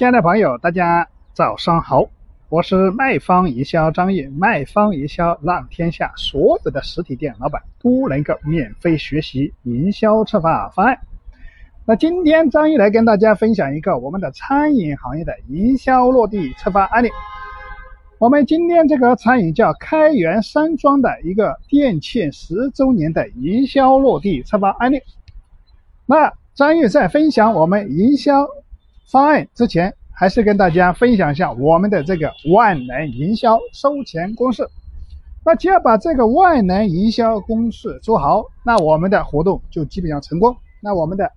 亲爱的朋友，大家早上好，我是卖方营销张毅，卖方营销让天下所有的实体店老板都能够免费学习营销策划方案。那今天张毅来跟大家分享一个我们的餐饮行业的营销落地策划案例。我们今天这个餐饮叫开元山庄的一个店庆十周年的营销落地策划案例。那张毅在分享我们营销方案之前，还是跟大家分享一下我们的这个万能营销收钱公式。那只要把这个万能营销公式做好，那我们的活动就基本上成功。那我们的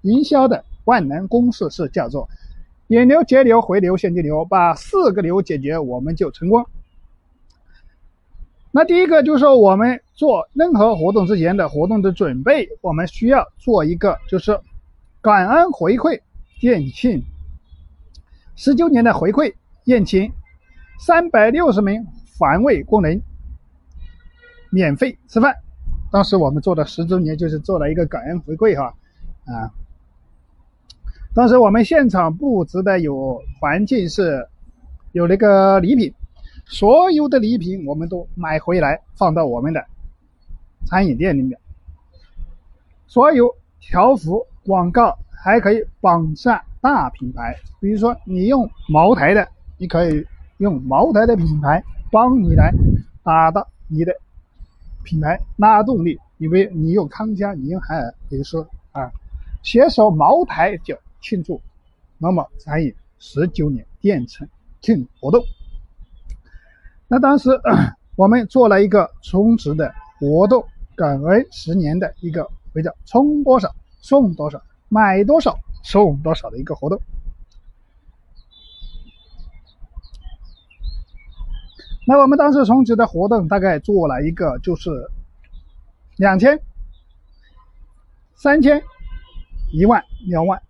营销的万能公式是叫做。引流、截流、回流、现金流，把四个流解决，我们就成功。那第一个就是说，我们做任何活动之前的活动的准备，我们需要做一个就是感恩回馈店庆十周年的回馈宴请，三百六十名环卫工人免费吃饭。当时我们做的十周年就是做了一个感恩回馈哈，啊。当时我们现场布置的有环境是，有那个礼品，所有的礼品我们都买回来放到我们的餐饮店里面。所有条幅广告还可以绑上大品牌，比如说你用茅台的，你可以用茅台的品牌帮你来打到你的品牌拉动力。因为你用康佳，你用海尔，比如说啊，携手茅台酒。庆祝某某餐饮十九年店庆庆活动。那当时我们做了一个充值的活动，感恩十年的一个，叫叫充多少送多少，买多少送多少的一个活动。那我们当时充值的活动大概做了一个，就是两千、三千、一万、两万。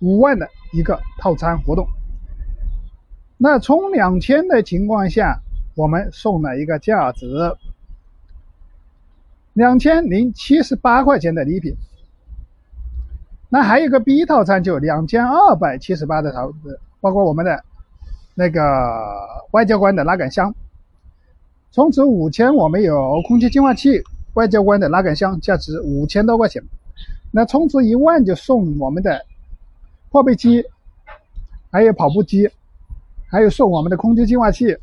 五万的一个套餐活动，那充两千的情况下，我们送了一个价值两千零七十八块钱的礼品。那还有个 B 套餐，就两千二百七十八的套，包括我们的那个外交官的拉杆箱。充值五千，我们有空气净化器、外交官的拉杆箱，价值五千多块钱。那充值一万就送我们的。破壁机，还有跑步机，还有送我们的空气净化器、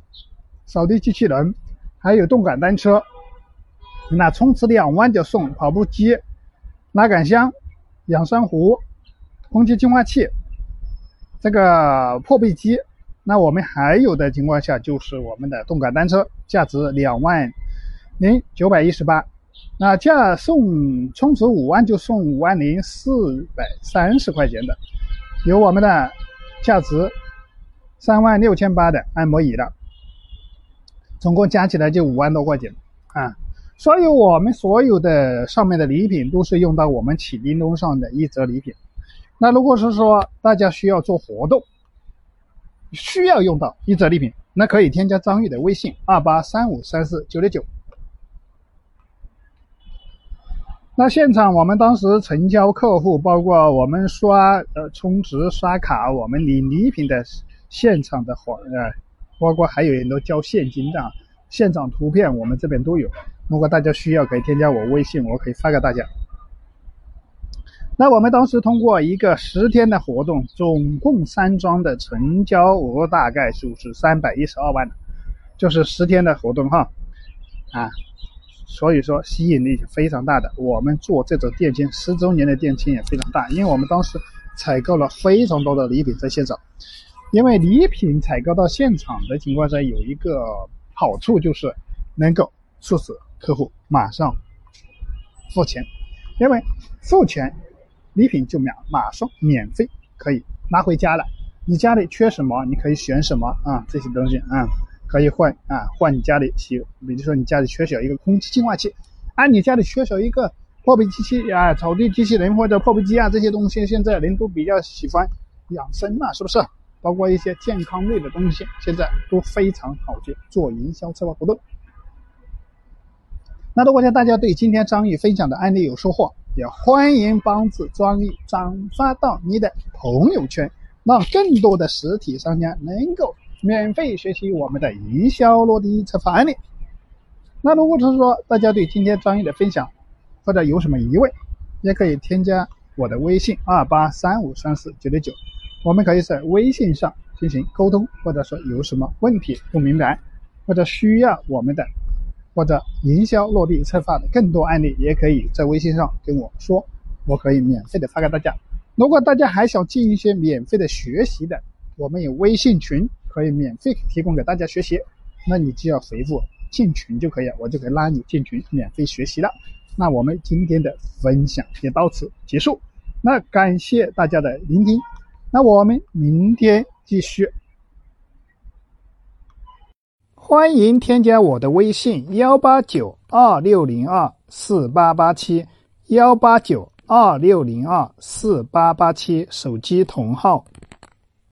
扫地机器人，还有动感单车。那充值两万就送跑步机、拉杆箱、养生壶、空气净化器，这个破壁机。那我们还有的情况下就是我们的动感单车，价值两万零九百一十八。那价送充值五万就送五万零四百三十块钱的。有我们的价值三万六千八的按摩椅了，总共加起来就五万多块钱啊！所以我们所有的上面的礼品都是用到我们启叮咚上的一折礼品。那如果是说大家需要做活动，需要用到一折礼品，那可以添加张玉的微信二八三五三四九六九。那现场我们当时成交客户，包括我们刷呃充值刷卡，我们领礼品的现场的活，呃，包括还有很多交现金的，现场图片我们这边都有。如果大家需要，可以添加我微信，我可以发给大家。那我们当时通过一个十天的活动，总共三桩的成交额大概就是三百一十二万，就是十天的活动哈，啊。所以说吸引力是非常大的，我们做这种店庆十周年的店庆也非常大，因为我们当时采购了非常多的礼品在现场，因为礼品采购到现场的情况下有一个好处就是能够促使客户马上付钱，因为付钱礼品就秒马上免费可以拿回家了，你家里缺什么你可以选什么啊这些东西啊。可以换啊，换你家里洗，比如说你家里缺少一个空气净化器，啊，你家里缺少一个破壁机器啊，草地机器人或者破壁机啊，这些东西现在人都比较喜欢养生嘛，是不是？包括一些健康类的东西，现在都非常好去做营销策划活动。那如果大家对今天张毅分享的案例有收获，也欢迎帮助张毅转发到你的朋友圈，让更多的实体商家能够免费学习我们的营销落地策划案例。那如果是说大家对今天张毅的分享或者有什么疑问，也可以添加我的微信二八三五三四九六九，我们可以在微信上进行沟通，或者说有什么问题不明白，或者需要我们的或者营销落地策划的更多案例，也可以在微信上跟我说。我可以免费的发给大家。如果大家还想进一些免费的学习的，我们有微信群可以免费提供给大家学习。那你只要回复进群就可以了，我就可以拉你进群免费学习了。那我们今天的分享也到此结束。那感谢大家的聆听。那我们明天继续。欢迎添加我的微信幺八九二六零二四八八七幺八九。二六零二四八八七手机同号。